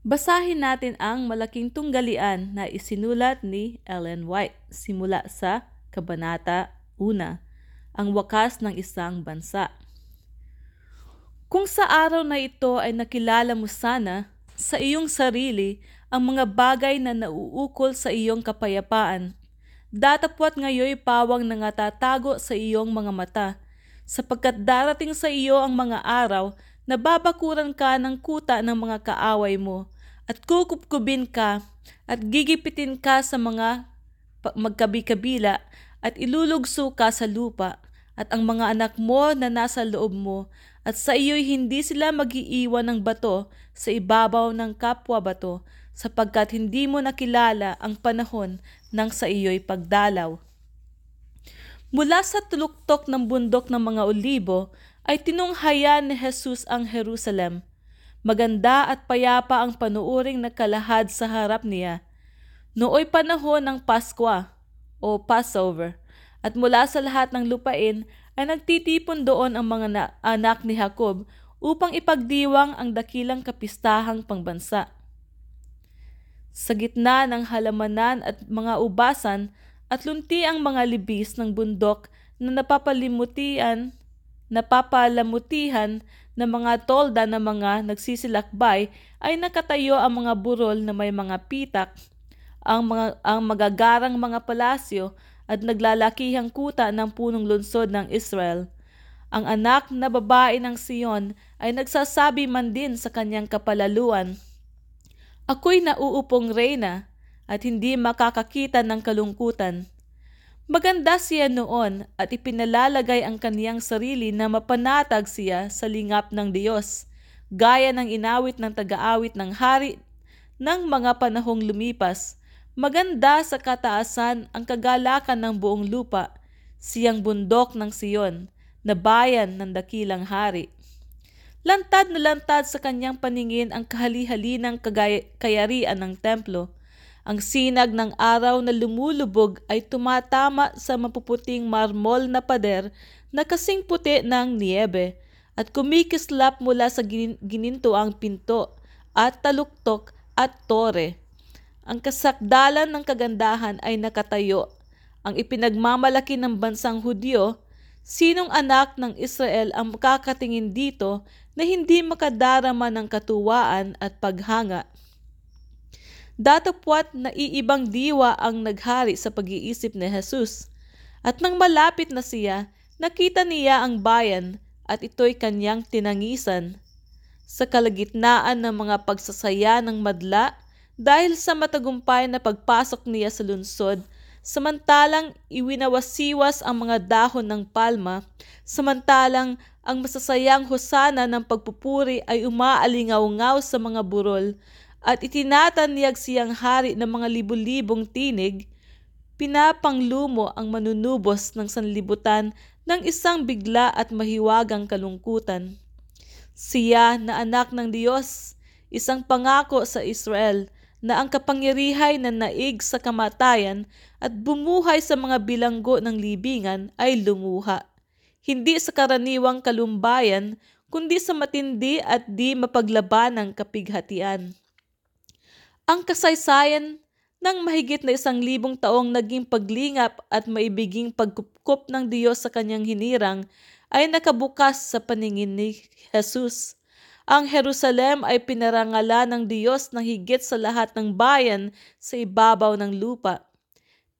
Basahin natin ang malaking tunggalian na isinulat ni Ellen White simula sa Kabanata 1, ang wakas ng isang bansa. Kung sa araw na ito ay nakilala mo sana sa iyong sarili ang mga bagay na nauukol sa iyong kapayapaan, datapwat ngayoy pawang nangatatago sa iyong mga mata, sapagkat darating sa iyo ang mga araw nababakuran ka ng kuta ng mga kaaway mo at kukupkubin ka at gigipitin ka sa mga magkabi-kabila at ilulugso ka sa lupa at ang mga anak mo na nasa loob mo at sa iyo'y hindi sila magiiwan ng bato sa ibabaw ng kapwa bato sapagkat hindi mo nakilala ang panahon ng sa iyo'y pagdalaw. Mula sa tuluktok ng bundok ng mga olibo ay tinunghayan ni Jesus ang Jerusalem. Maganda at payapa ang panuuring nakalahad sa harap niya. Nooy panahon ng Pasko o Passover at mula sa lahat ng lupain ay nagtitipon doon ang mga anak ni Jacob upang ipagdiwang ang dakilang kapistahang pangbansa. Sa gitna ng halamanan at mga ubasan at lunti ang mga libis ng bundok na napapalimutian napapalamutihan ng mga tolda ng mga nagsisilakbay ay nakatayo ang mga burol na may mga pitak, ang, mga, ang magagarang mga palasyo at naglalakihang kuta ng punong lungsod ng Israel. Ang anak na babae ng Siyon ay nagsasabi man din sa kanyang kapalaluan, Ako'y nauupong reyna at hindi makakakita ng kalungkutan. Maganda siya noon at ipinalalagay ang kaniyang sarili na mapanatag siya sa lingap ng Diyos, gaya ng inawit ng taga-awit ng hari ng mga panahong lumipas. Maganda sa kataasan ang kagalakan ng buong lupa, siyang bundok ng Siyon, na bayan ng dakilang hari. Lantad na lantad sa kanyang paningin ang kahali-hali ng kayarian ng templo ang sinag ng araw na lumulubog ay tumatama sa mapuputing marmol na pader na kasing puti ng niebe at kumikislap mula sa gininto ang pinto at taluktok at tore. Ang kasakdalan ng kagandahan ay nakatayo. Ang ipinagmamalaki ng bansang Hudyo, sinong anak ng Israel ang makakatingin dito na hindi makadarama ng katuwaan at paghanga Datapwat na iibang diwa ang naghari sa pag-iisip ni Jesus. At nang malapit na siya, nakita niya ang bayan at ito'y kanyang tinangisan. Sa kalagitnaan ng mga pagsasaya ng madla, dahil sa matagumpay na pagpasok niya sa lungsod, samantalang iwinawasiwas ang mga dahon ng palma, samantalang ang masasayang hosana ng pagpupuri ay umaalingaw-ngaw sa mga burol, at itinatanyag siyang hari ng mga libu-libong tinig, pinapanglumo ang manunubos ng sanlibutan ng isang bigla at mahiwagang kalungkutan. Siya na anak ng Diyos, isang pangako sa Israel na ang kapangyarihay na naig sa kamatayan at bumuhay sa mga bilanggo ng libingan ay lumuha. Hindi sa karaniwang kalumbayan, kundi sa matindi at di mapaglabanang kapighatian. Ang kasaysayan ng mahigit na isang libong taong naging paglingap at maibiging pagkupkup ng Diyos sa kanyang hinirang ay nakabukas sa paningin ni Jesus. Ang Jerusalem ay pinarangalan ng Diyos ng higit sa lahat ng bayan sa ibabaw ng lupa.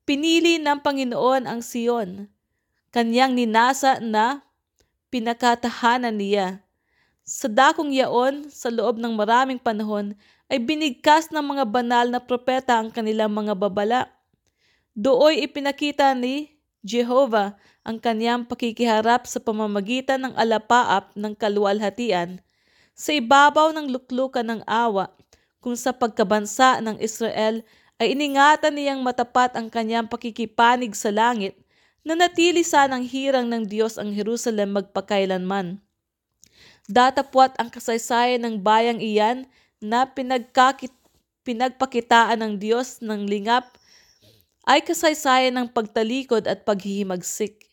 Pinili ng Panginoon ang Siyon. Kanyang ninasa na pinakatahanan niya. Sa dakong yaon, sa loob ng maraming panahon, ay binigkas ng mga banal na propeta ang kanilang mga babala. Dooy ipinakita ni Jehovah ang kanyang pakikiharap sa pamamagitan ng alapaap ng kaluwalhatian sa ibabaw ng luklukan ng awa kung sa pagkabansa ng Israel ay iningatan niyang matapat ang kanyang pakikipanig sa langit na natili sanang hirang ng Diyos ang Jerusalem magpakailanman. Datapwat ang kasaysayan ng bayang iyan na pinagkakit, pinagpakitaan ng Diyos ng lingap ay kasaysayan ng pagtalikod at paghihimagsik.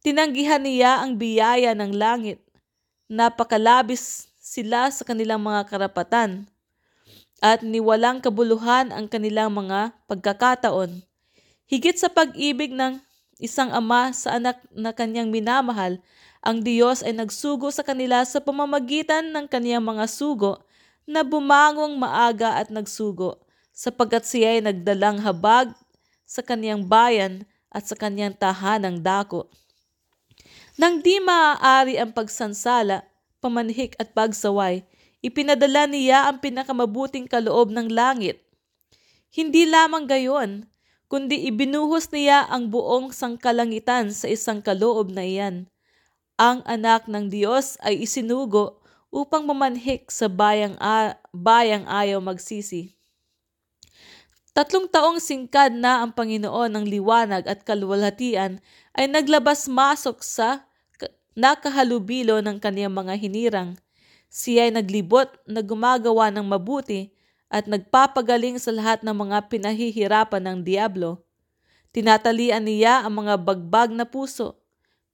Tinanggihan niya ang biyaya ng langit. Napakalabis sila sa kanilang mga karapatan. at niwalang kabuluhan ang kanilang mga pagkakataon. Higit sa pag-ibig ng isang ama sa anak na kanyang minamahal, ang Diyos ay nagsugo sa kanila sa pamamagitan ng kaniyang mga sugo na bumangong maaga at nagsugo, sapagkat siya ay nagdalang habag sa kaniyang bayan at sa kaniyang tahanang dako. Nang di maaari ang pagsansala, pamanhik at pagsaway, ipinadala niya ang pinakamabuting kaloob ng langit. Hindi lamang gayon, kundi ibinuhos niya ang buong sangkalangitan sa isang kaloob na iyan. Ang anak ng Diyos ay isinugo upang mamanhik sa bayang, a- bayang ayaw magsisi. Tatlong taong singkad na ang Panginoon ng liwanag at kaluwalhatian ay naglabas-masok sa nakahalubilo ng kaniyang mga hinirang. Siya ay naglibot na gumagawa ng mabuti at nagpapagaling sa lahat ng mga pinahihirapan ng Diablo. Tinatalian niya ang mga bagbag na puso,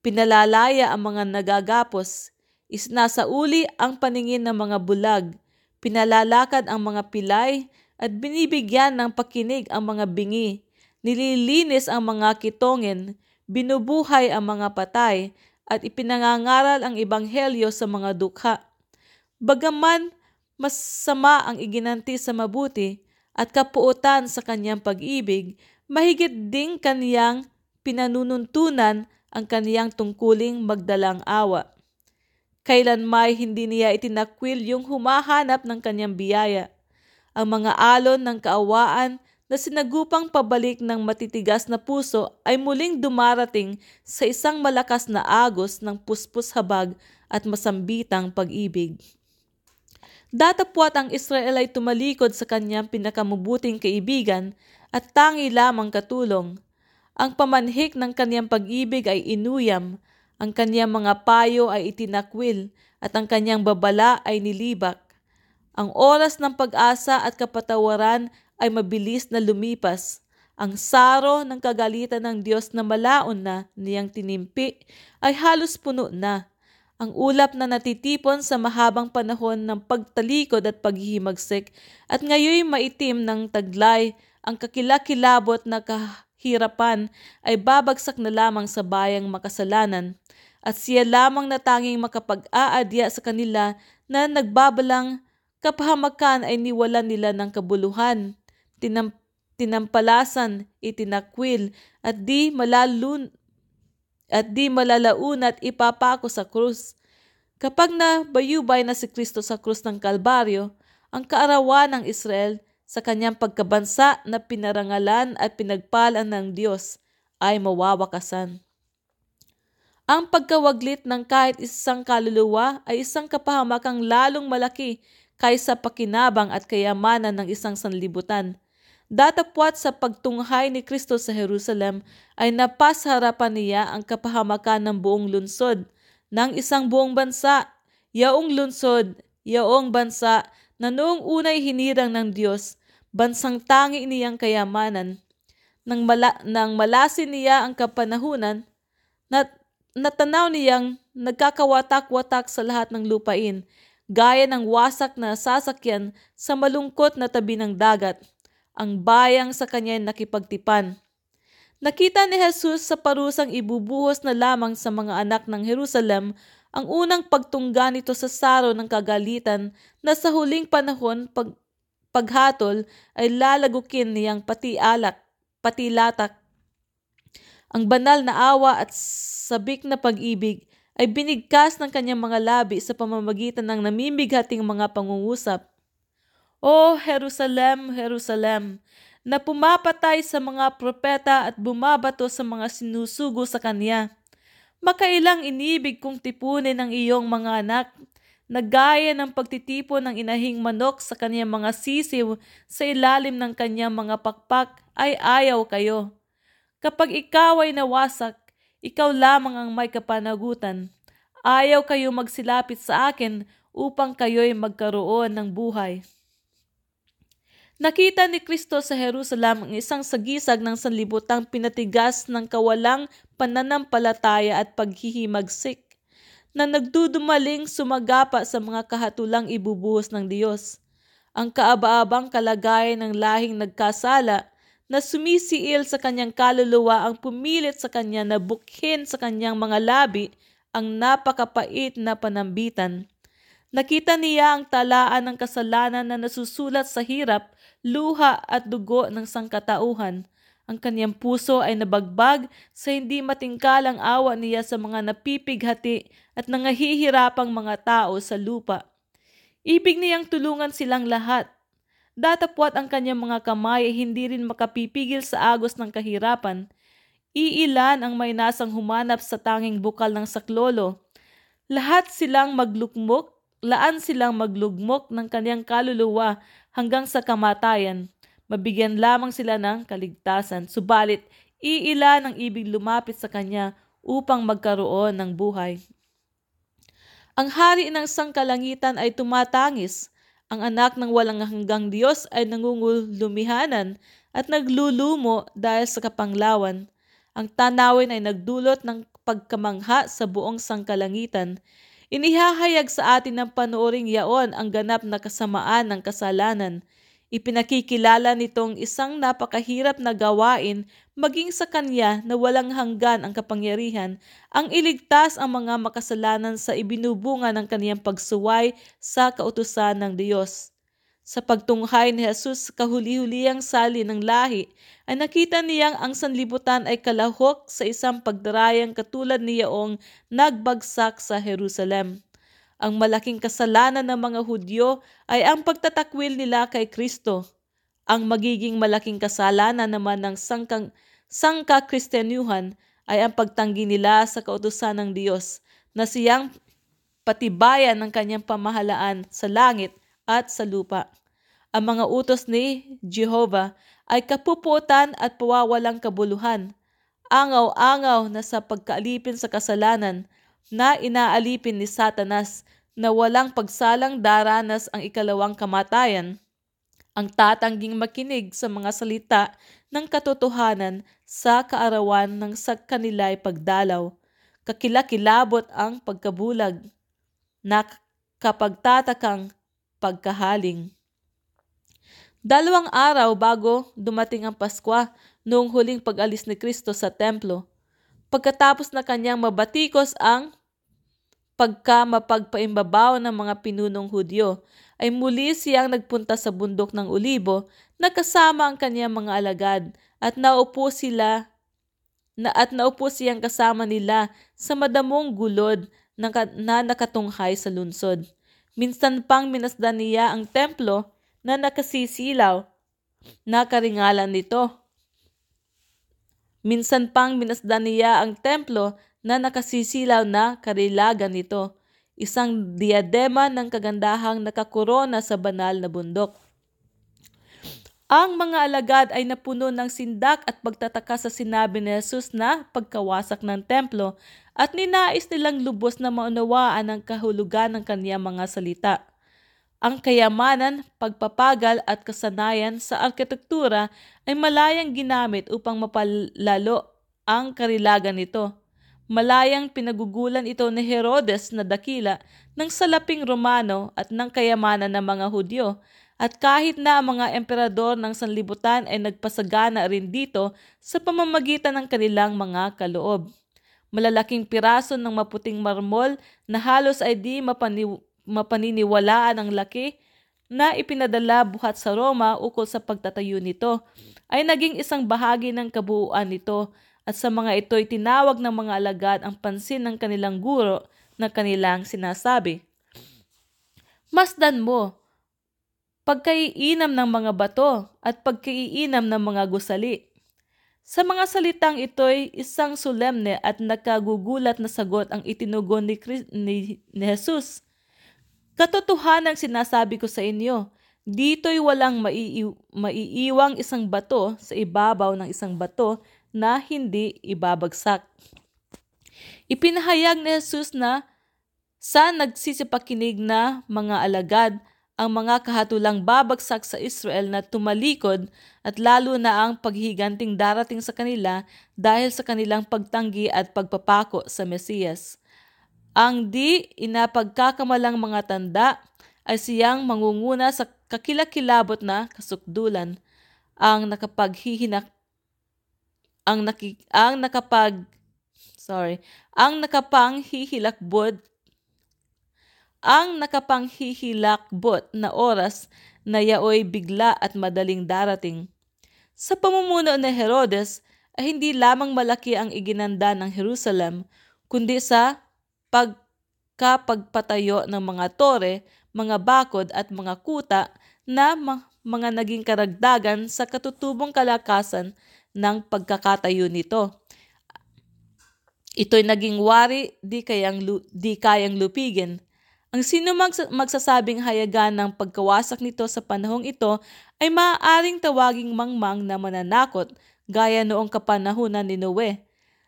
pinalalaya ang mga nagagapos, isnasauli ang paningin ng mga bulag, pinalalakad ang mga pilay, at binibigyan ng pakinig ang mga bingi, nililinis ang mga kitongin, binubuhay ang mga patay, at ipinangangaral ang ibanghelyo sa mga dukha. Bagaman Masama ang iginanti sa mabuti at kapuutan sa kanyang pag-ibig, mahigit ding kaniyang pinanununtunan ang kaniyang tungkuling magdalang awa. Kailan may hindi niya itinakwil yung humahanap ng kanyang biyaya. Ang mga alon ng kaawaan na sinagupang pabalik ng matitigas na puso ay muling dumarating sa isang malakas na agos ng puspus habag at masambitang pag-ibig. Datapwat ang Israel ay tumalikod sa kanyang pinakamubuting kaibigan at tangi lamang katulong. Ang pamanhik ng kanyang pag-ibig ay inuyam, ang kanyang mga payo ay itinakwil, at ang kanyang babala ay nilibak. Ang oras ng pag-asa at kapatawaran ay mabilis na lumipas. Ang saro ng kagalitan ng Diyos na malaon na niyang tinimpi ay halos puno na ang ulap na natitipon sa mahabang panahon ng pagtalikod at paghihimagsik at ngayoy maitim ng taglay ang kakilakilabot na kahirapan ay babagsak na lamang sa bayang makasalanan at siya lamang na tanging makapag-aadya sa kanila na nagbabalang kapahamakan ay niwala nila ng kabuluhan, tinam, tinampalasan, itinakwil at di malalun, at di malalaun at ipapako sa krus. Kapag nabayubay na si Kristo sa krus ng Kalbaryo, ang kaarawan ng Israel sa kanyang pagkabansa na pinarangalan at pinagpalan ng Diyos ay mawawakasan. Ang pagkawaglit ng kahit isang kaluluwa ay isang kapahamakang lalong malaki kaysa pakinabang at kayamanan ng isang sanlibutan. Datapwat sa pagtunghay ni Kristo sa Jerusalem ay napasharapan niya ang kapahamakan ng buong lunsod ng isang buong bansa. Yaong lunsod, yaong bansa na noong unay hinirang ng Diyos, bansang tangi niyang kayamanan. Nang, mala, nang malasin niya ang kapanahunan, nat, natanaw niyang nagkakawatak-watak sa lahat ng lupain, gaya ng wasak na sasakyan sa malungkot na tabi ng dagat ang bayang sa kanya nakipagtipan. Nakita ni Jesus sa parusang ibubuhos na lamang sa mga anak ng Jerusalem ang unang pagtungga nito sa saro ng kagalitan na sa huling panahon pag, paghatol ay lalagukin niyang pati alak, pati latak. Ang banal na awa at sabik na pag-ibig ay binigkas ng kanyang mga labi sa pamamagitan ng namimighating mga pangungusap o Jerusalem, Jerusalem, na pumapatay sa mga propeta at bumabato sa mga sinusugo sa kanya. Makailang inibig kong tipunin ang iyong mga anak, na gaya ng pagtitipon ng inahing manok sa kanyang mga sisiw sa ilalim ng kanyang mga pakpak ay ayaw kayo. Kapag ikaw ay nawasak, ikaw lamang ang may kapanagutan. Ayaw kayo magsilapit sa akin upang kayo'y magkaroon ng buhay. Nakita ni Kristo sa Jerusalem ang isang sagisag ng sanlibutang pinatigas ng kawalang pananampalataya at paghihimagsik na nagdudumaling sumagapa sa mga kahatulang ibubuhos ng Diyos. ang kaaba-abang kalagayan ng lahing nagkasala na sumisiil sa kanyang kaluluwa ang pumilit sa kanya na bukhin sa kanyang mga labi ang napakapait na panambitan. Nakita niya ang talaan ng kasalanan na nasusulat sa hirap, luha at dugo ng sangkatauhan. Ang kanyang puso ay nabagbag sa hindi matingkalang awa niya sa mga napipighati at nangahihirapang mga tao sa lupa. Ibig niyang tulungan silang lahat. Datapwat ang kanyang mga kamay ay hindi rin makapipigil sa agos ng kahirapan. Iilan ang may nasang humanap sa tanging bukal ng saklolo. Lahat silang maglukmok, laan silang maglugmok ng kanyang kaluluwa hanggang sa kamatayan. Mabigyan lamang sila ng kaligtasan. Subalit, iilan ang ibig lumapit sa kanya upang magkaroon ng buhay. Ang hari ng sangkalangitan ay tumatangis. Ang anak ng walang hanggang Diyos ay nangungulumihanan at naglulumo dahil sa kapanglawan. Ang tanawin ay nagdulot ng pagkamangha sa buong sangkalangitan. Inihahayag sa atin ng panooring yaon ang ganap na kasamaan ng kasalanan Ipinakikilala nitong isang napakahirap na gawain maging sa kanya na walang hanggan ang kapangyarihan ang iligtas ang mga makasalanan sa ibinubunga ng kaniyang pagsuway sa kautusan ng Diyos. Sa pagtunghay ni Jesus sa kahuli-huliyang sali ng lahi, ay nakita niyang ang sanlibutan ay kalahok sa isang pagdarayang katulad niyaong nagbagsak sa Jerusalem. Ang malaking kasalanan ng mga Hudyo ay ang pagtatakwil nila kay Kristo. Ang magiging malaking kasalanan naman ng sangkang, sangka-Kristiyanyuhan ay ang pagtanggi nila sa kautusan ng Diyos na siyang patibayan ng kanyang pamahalaan sa langit at sa lupa. Ang mga utos ni Jehovah ay kapuputan at pawawalang kabuluhan, angaw-angaw na sa pagkaalipin sa kasalanan na inaalipin ni Satanas na walang pagsalang daranas ang ikalawang kamatayan, ang tatangging makinig sa mga salita ng katotohanan sa kaarawan ng sa kanila'y pagdalaw, kakilakilabot ang pagkabulag, na kapagtatakang pagkahaling. Dalawang araw bago dumating ang Paskwa noong huling pag-alis ni Kristo sa templo, pagkatapos na kanyang mabatikos ang pagka mapagpaimbabaw ng mga pinunong Hudyo, ay muli siyang nagpunta sa bundok ng Ulibo na kasama ang kanyang mga alagad at naupo sila na at naupo siyang kasama nila sa madamong gulod na, na nakatunghay sa lunsod. Minsan pang minasdan niya ang templo na nakasisilaw na karingalan nito. Minsan pang minasdan niya ang templo na nakasisilaw na karilagan nito, isang diadema ng kagandahang nakakorona sa banal na bundok. Ang mga alagad ay napuno ng sindak at pagtataka sa sinabi ni Jesus na pagkawasak ng templo at ninais nilang lubos na maunawaan ang kahulugan ng kaniyang mga salita. Ang kayamanan, pagpapagal at kasanayan sa arkitektura ay malayang ginamit upang mapalalo ang karilagan nito. Malayang pinagugulan ito ni Herodes na dakila ng salaping Romano at ng kayamanan ng mga Hudyo at kahit na ang mga emperador ng sanlibutan ay nagpasagana rin dito sa pamamagitan ng kanilang mga kaloob. Malalaking piraso ng maputing marmol na halos ay di mapani- mapaniniwalaan ang laki na ipinadala buhat sa Roma ukol sa pagtatayo nito ay naging isang bahagi ng kabuuan nito at sa mga ito'y tinawag ng mga alagad ang pansin ng kanilang guro na kanilang sinasabi. Masdan mo, pagkaiinam ng mga bato at pagkaiinam ng mga gusali. Sa mga salitang ito'y isang solemne at nakagugulat na sagot ang itinugon ni, ni, ni Jesus. Katotohanan sinasabi ko sa inyo, dito'y walang maiiw, maiiwang isang bato sa ibabaw ng isang bato na hindi ibabagsak. Ipinahayag ni Jesus na sa nagsisipakinig na mga alagad ang mga kahatulang babagsak sa Israel na tumalikod at lalo na ang paghiganting darating sa kanila dahil sa kanilang pagtanggi at pagpapako sa Mesiyas. Ang di inapagkakamalang mga tanda ay siyang mangunguna sa kakilakilabot na kasukdulan ang nakapaghihinak ang naki, ang nakapag sorry ang nakapanghihilakbot ang nakapanghihilakbot na oras na yaoy bigla at madaling darating. Sa pamumuno ni Herodes ay hindi lamang malaki ang iginanda ng Jerusalem, kundi sa pagkapagpatayo ng mga tore, mga bakod at mga kuta na mga naging karagdagan sa katutubong kalakasan ng pagkakatayo nito. Ito'y naging wari di kayang, di kayang lupigin ang sino magsasabing hayagan ng pagkawasak nito sa panahong ito ay maaaring tawaging mangmang na mananakot gaya noong kapanahunan ni Noe.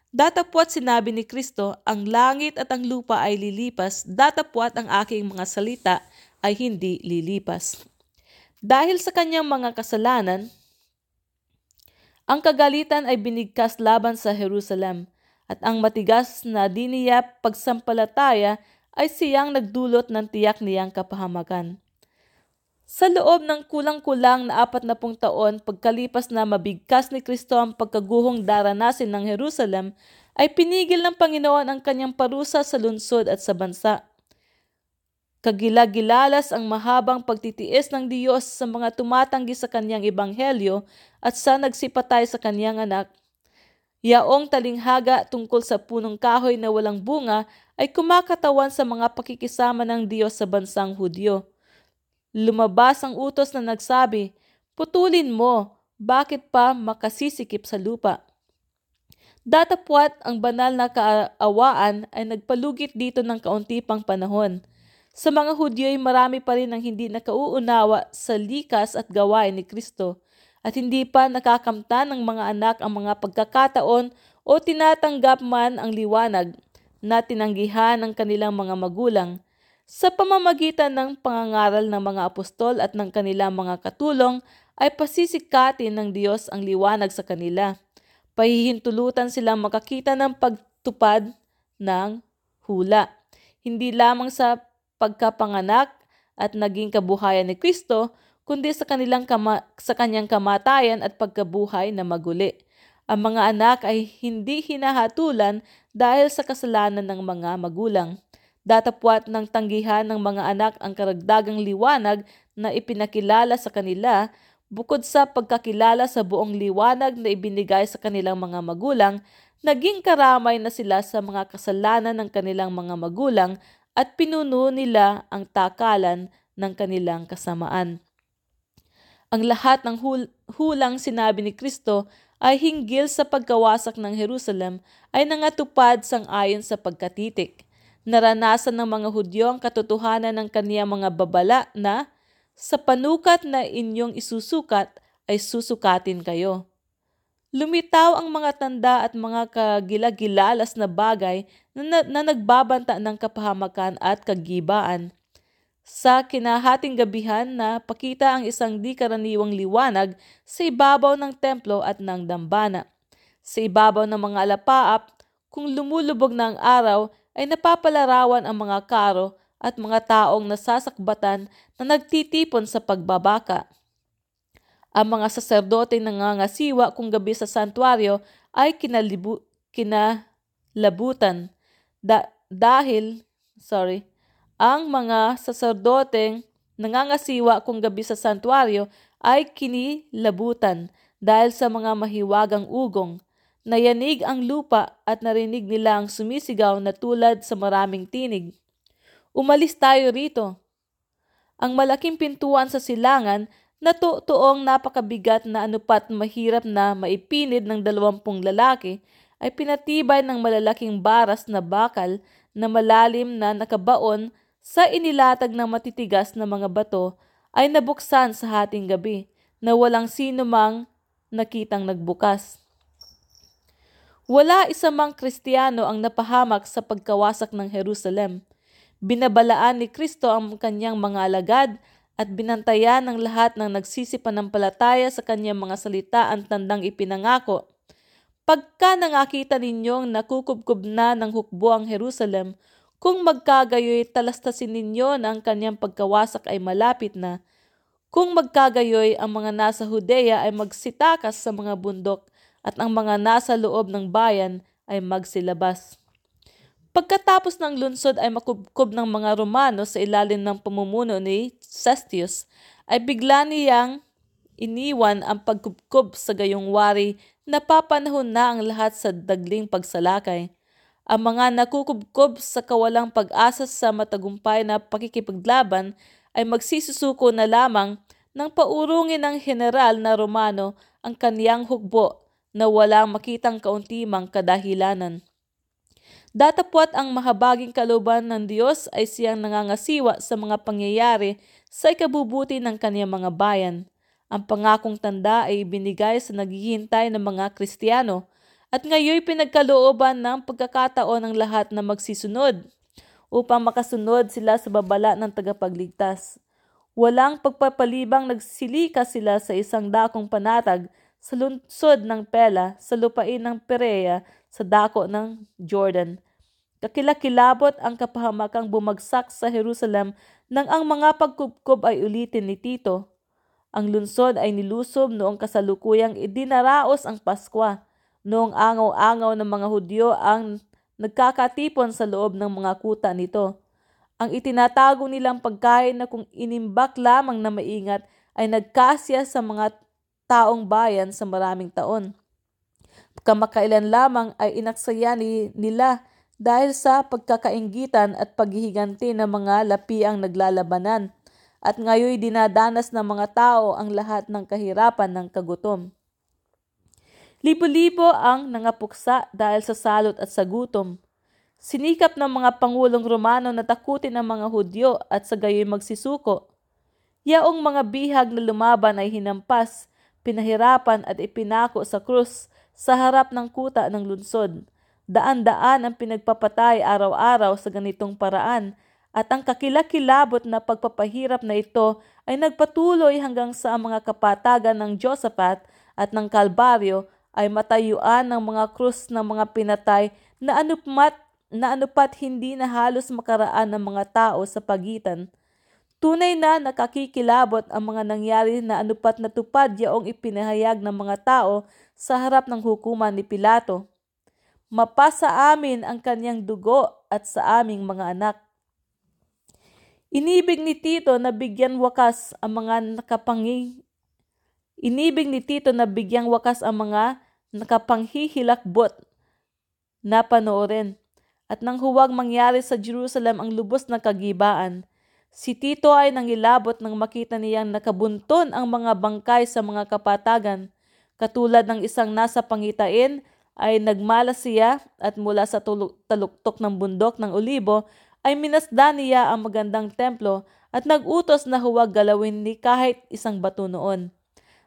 Datapwat sinabi ni Kristo, ang langit at ang lupa ay lilipas, datapwat ang aking mga salita ay hindi lilipas. Dahil sa kanyang mga kasalanan, ang kagalitan ay binigkas laban sa Jerusalem at ang matigas na diniya pagsampalataya ay siyang nagdulot ng tiyak niyang kapahamakan. Sa loob ng kulang-kulang na apat na pung taon pagkalipas na mabigkas ni Kristo ang pagkaguhong daranasin ng Jerusalem, ay pinigil ng Panginoon ang kanyang parusa sa lungsod at sa bansa. Kagilagilalas ang mahabang pagtitiis ng Diyos sa mga tumatanggi sa kanyang ebanghelyo at sa nagsipatay sa kanyang anak Yaong talinghaga tungkol sa punong kahoy na walang bunga ay kumakatawan sa mga pakikisama ng Diyos sa bansang Hudyo. Lumabas ang utos na nagsabi, Putulin mo, bakit pa makasisikip sa lupa? Datapwat ang banal na kaawaan ay nagpalugit dito ng kaunti pang panahon. Sa mga Hudyo ay marami pa rin ang hindi nakauunawa sa likas at gawain ni Kristo at hindi pa nakakamta ng mga anak ang mga pagkakataon o tinatanggap man ang liwanag na tinanggihan ng kanilang mga magulang sa pamamagitan ng pangangaral ng mga apostol at ng kanilang mga katulong ay pasisikatin ng Diyos ang liwanag sa kanila. Pahihintulutan silang makakita ng pagtupad ng hula. Hindi lamang sa pagkapanganak at naging kabuhayan ni Kristo, kundi sa, kanilang kama, sa kanyang kamatayan at pagkabuhay na maguli. Ang mga anak ay hindi hinahatulan dahil sa kasalanan ng mga magulang. Datapwat ng tanggihan ng mga anak ang karagdagang liwanag na ipinakilala sa kanila bukod sa pagkakilala sa buong liwanag na ibinigay sa kanilang mga magulang, naging karamay na sila sa mga kasalanan ng kanilang mga magulang at pinuno nila ang takalan ng kanilang kasamaan. Ang lahat ng hul- hulang sinabi ni Kristo ay hinggil sa pagkawasak ng Jerusalem ay nangatupad sang ayon sa pagkatitik. Naranasan ng mga Hudyo ang katotohanan ng kaniyang mga babala na sa panukat na inyong isusukat ay susukatin kayo. Lumitaw ang mga tanda at mga kagilagilalas na bagay na, na, na nagbabanta ng kapahamakan at kagibaan sa kinahating gabihan na pakita ang isang di karaniwang liwanag sa ibabaw ng templo at ng dambana. Sa ibabaw ng mga alapaap, kung lumulubog na ang araw, ay napapalarawan ang mga karo at mga taong nasasakbatan na nagtitipon sa pagbabaka. Ang mga saserdote nangangasiwa kung gabi sa santuario ay kinalibu, kinalabutan da, dahil sorry ang mga saserdoteng nangangasiwa kung gabi sa santuario ay kinilabutan dahil sa mga mahiwagang ugong. Nayanig ang lupa at narinig nila ang sumisigaw na tulad sa maraming tinig. Umalis tayo rito. Ang malaking pintuan sa silangan na tuong napakabigat na anupat mahirap na maipinid ng dalawampung lalaki ay pinatibay ng malalaking baras na bakal na malalim na nakabaon sa inilatag ng matitigas na mga bato ay nabuksan sa hating gabi na walang sino mang nakitang nagbukas. Wala isa mang Kristiyano ang napahamak sa pagkawasak ng Jerusalem. Binabalaan ni Kristo ang kanyang mga alagad at binantayan ng lahat ng nagsisipanampalataya sa kanyang mga salita ang tandang ipinangako. Pagka nangakita ninyong nakukubkub na ng hukbo ang Jerusalem, Kung magkagayoy, talastasin ninyo na ang kanyang pagkawasak ay malapit na. Kung magkagayoy, ang mga nasa Hudeya ay magsitakas sa mga bundok at ang mga nasa loob ng bayan ay magsilabas. Pagkatapos ng lunsod ay makubkob ng mga Romano sa ilalim ng pamumuno ni Cestius, ay bigla niyang iniwan ang pagkubkob sa gayong wari na papanahon na ang lahat sa dagling pagsalakay. Ang mga nakukubkob sa kawalang pag-asa sa matagumpay na pakikipaglaban ay magsisusuko na lamang nang paurungin ng general na Romano ang kaniyang hukbo na walang makitang kauntimang kadahilanan. Datapwat ang mahabaging kaluban ng Diyos ay siyang nangangasiwa sa mga pangyayari sa ikabubuti ng kaniyang mga bayan. Ang pangakong tanda ay ibinigay sa naghihintay ng mga Kristiyano at ngayon pinagkalooban ng pagkakataon ng lahat na magsisunod upang makasunod sila sa babala ng tagapagligtas. Walang pagpapalibang nagsilika sila sa isang dakong panatag sa lungsod ng Pela, sa lupain ng Perea, sa dako ng Jordan. Kakilakilabot ang kapahamakang bumagsak sa Jerusalem nang ang mga pagkubkob ay ulitin ni Tito. Ang lungsod ay nilusob noong kasalukuyang idinaraos ang Paskwa Noong angaw-angaw ng mga Hudyo ang nagkakatipon sa loob ng mga kuta nito. Ang itinatago nilang pagkain na kung inimbak lamang na maingat ay nagkasya sa mga taong bayan sa maraming taon. Kamakailan lamang ay inaksaya ni, nila dahil sa pagkakaingitan at paghihiganti ng mga lapiang naglalabanan at ngayoy dinadanas ng mga tao ang lahat ng kahirapan ng kagutom. Libo-libo ang nangapuksa dahil sa salot at sa gutom. Sinikap ng mga pangulong Romano na takutin ang mga Hudyo at sa gayoy magsisuko. Yaong mga bihag na lumaban ay hinampas, pinahirapan at ipinako sa krus sa harap ng kuta ng lunsod. Daan-daan ang pinagpapatay araw-araw sa ganitong paraan at ang kakilakilabot na pagpapahirap na ito ay nagpatuloy hanggang sa mga kapatagan ng Josaphat at ng Kalbaryo ay matayuan ng mga krus ng mga pinatay na anupat, na anupat hindi na halos makaraan ng mga tao sa pagitan. Tunay na nakakikilabot ang mga nangyari na anupat na tupad yaong ipinahayag ng mga tao sa harap ng hukuman ni Pilato. Mapasa amin ang kanyang dugo at sa aming mga anak. Inibig ni Tito na bigyan wakas ang mga nakapangi Inibig ni Tito na bigyang wakas ang mga nakapanghihilakbot na panoorin. At nang huwag mangyari sa Jerusalem ang lubos na kagibaan, si Tito ay nangilabot nang makita niyang nakabunton ang mga bangkay sa mga kapatagan. Katulad ng isang nasa pangitain ay nagmala siya at mula sa taluktok ng bundok ng olibo ay minasdan niya ang magandang templo at nagutos na huwag galawin ni kahit isang bato noon.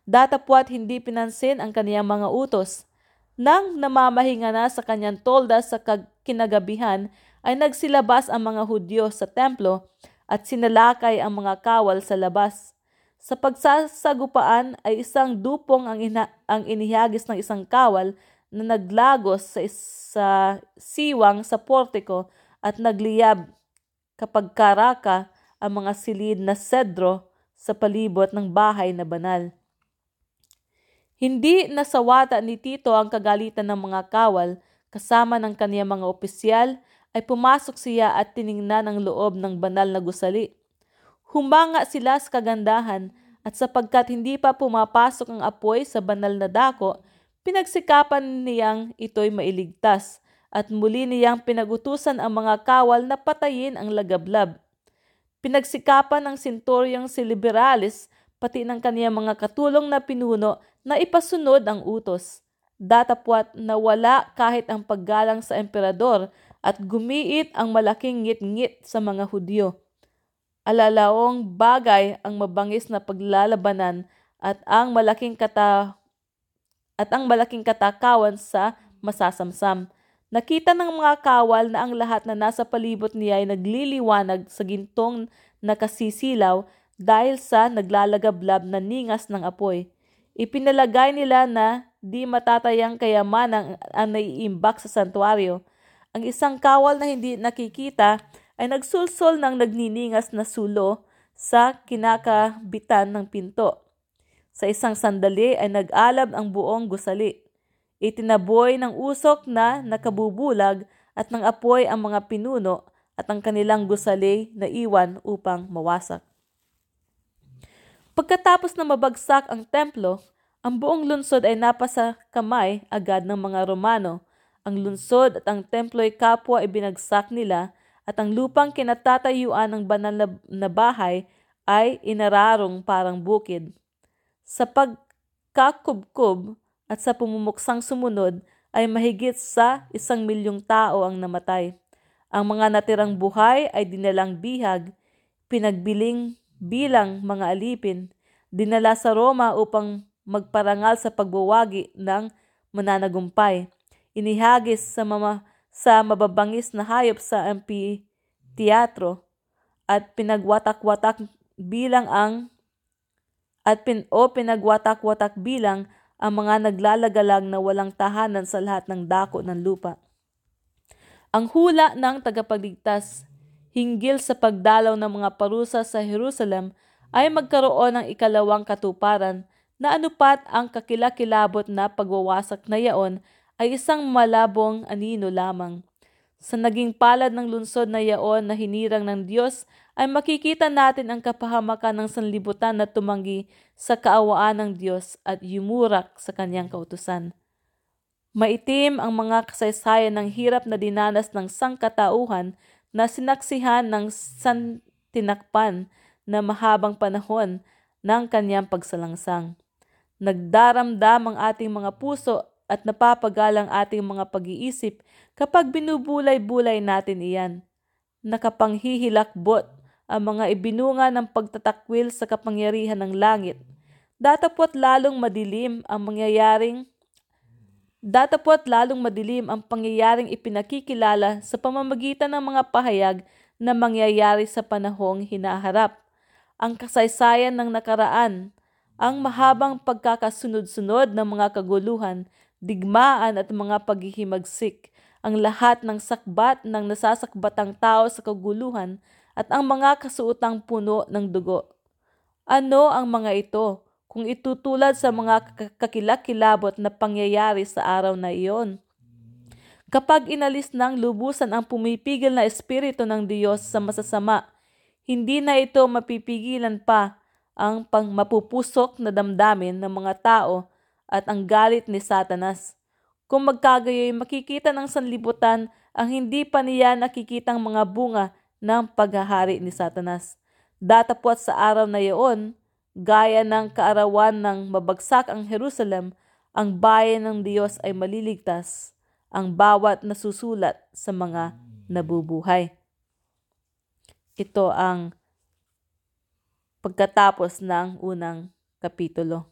Datapwat hindi pinansin ang kaniyang mga utos. Nang namamahinga na sa kanyang tolda sa kinagabihan, ay nagsilabas ang mga Hudyo sa templo at sinalakay ang mga kawal sa labas. Sa pagsasagupaan ay isang dupong ang, ina- ang inihagis ng isang kawal na naglagos sa, sa siwang sa portiko at nagliyab kapag karaka ang mga silid na sedro sa palibot ng bahay na banal. Hindi nasawata ni Tito ang kagalitan ng mga kawal kasama ng kaniyang mga opisyal ay pumasok siya at tiningnan ang loob ng banal na gusali. Humanga sila sa kagandahan at sapagkat hindi pa pumapasok ang apoy sa banal na dako, pinagsikapan niyang ito'y mailigtas at muli niyang pinagutusan ang mga kawal na patayin ang lagablab. Pinagsikapan ng senturyong si Liberalis pati ng kaniyang mga katulong na pinuno na ipasunod ang utos. Datapwat na wala kahit ang paggalang sa emperador at gumiit ang malaking ngit-ngit sa mga Hudyo. Alalaong bagay ang mabangis na paglalabanan at ang malaking kata at ang malaking katakawan sa masasamsam. Nakita ng mga kawal na ang lahat na nasa palibot niya ay nagliliwanag sa gintong nakasisilaw dahil sa naglalagablab na ningas ng apoy. Ipinalagay nila na di matatayang kayamanan ang naiimbak sa santuario Ang isang kawal na hindi nakikita ay nagsulsol ng nagniningas na sulo sa kinakabitan ng pinto. Sa isang sandali ay nag-alab ang buong gusali. Itinaboy ng usok na nakabubulag at ng apoy ang mga pinuno at ang kanilang gusali na iwan upang mawasak. Pagkatapos na mabagsak ang templo, ang buong lungsod ay napasa kamay agad ng mga Romano. Ang lungsod at ang templo ay kapwa ay binagsak nila at ang lupang kinatatayuan ng banal na bahay ay inararong parang bukid. Sa pagkakubkob at sa pumumuksang sumunod ay mahigit sa isang milyong tao ang namatay. Ang mga natirang buhay ay dinalang bihag, pinagbiling bilang mga alipin, dinala sa Roma upang magparangal sa pagbuwagi ng mananagumpay. Inihagis sa, mama, sa mababangis na hayop sa amphitheatro at pinagwatak-watak bilang ang at pin, o pinagwatak-watak bilang ang mga naglalagalag na walang tahanan sa lahat ng dako ng lupa. Ang hula ng tagapagligtas hinggil sa pagdalaw ng mga parusa sa Jerusalem ay magkaroon ng ikalawang katuparan na anupat ang kakilakilabot na pagwawasak na yaon ay isang malabong anino lamang. Sa naging palad ng lungsod na yaon na hinirang ng Diyos ay makikita natin ang kapahamakan ng sanlibutan na tumanggi sa kaawaan ng Diyos at yumurak sa kanyang kautusan. Maitim ang mga kasaysayan ng hirap na dinanas ng sangkatauhan na sinaksihan ng santinakpan na mahabang panahon ng kanyang pagsalangsang. Nagdaramdam ang ating mga puso at napapagalang ating mga pag-iisip kapag binubulay-bulay natin iyan. Nakapanghihilakbot ang mga ibinunga ng pagtatakwil sa kapangyarihan ng langit. Datapot lalong madilim ang mangyayaring Datapot lalong madilim ang pangyayaring ipinakikilala sa pamamagitan ng mga pahayag na mangyayari sa panahong hinaharap. Ang kasaysayan ng nakaraan ang mahabang pagkakasunod-sunod ng mga kaguluhan, digmaan at mga paghihimagsik, ang lahat ng sakbat ng nasasakbatang tao sa kaguluhan at ang mga kasuotang puno ng dugo. Ano ang mga ito kung itutulad sa mga kakilakilabot na pangyayari sa araw na iyon? Kapag inalis ng lubusan ang pumipigil na espiritu ng Diyos sa masasama, hindi na ito mapipigilan pa ang pangmapupusok na damdamin ng mga tao at ang galit ni Satanas. Kung magkagayoy makikita ng sanlibutan ang hindi pa niya nakikitang mga bunga ng paghahari ni Satanas. Datapot sa araw na iyon, gaya ng kaarawan ng mabagsak ang Jerusalem, ang bayan ng Diyos ay maliligtas, ang bawat nasusulat sa mga nabubuhay. Ito ang pagkatapos ng unang kapitulo.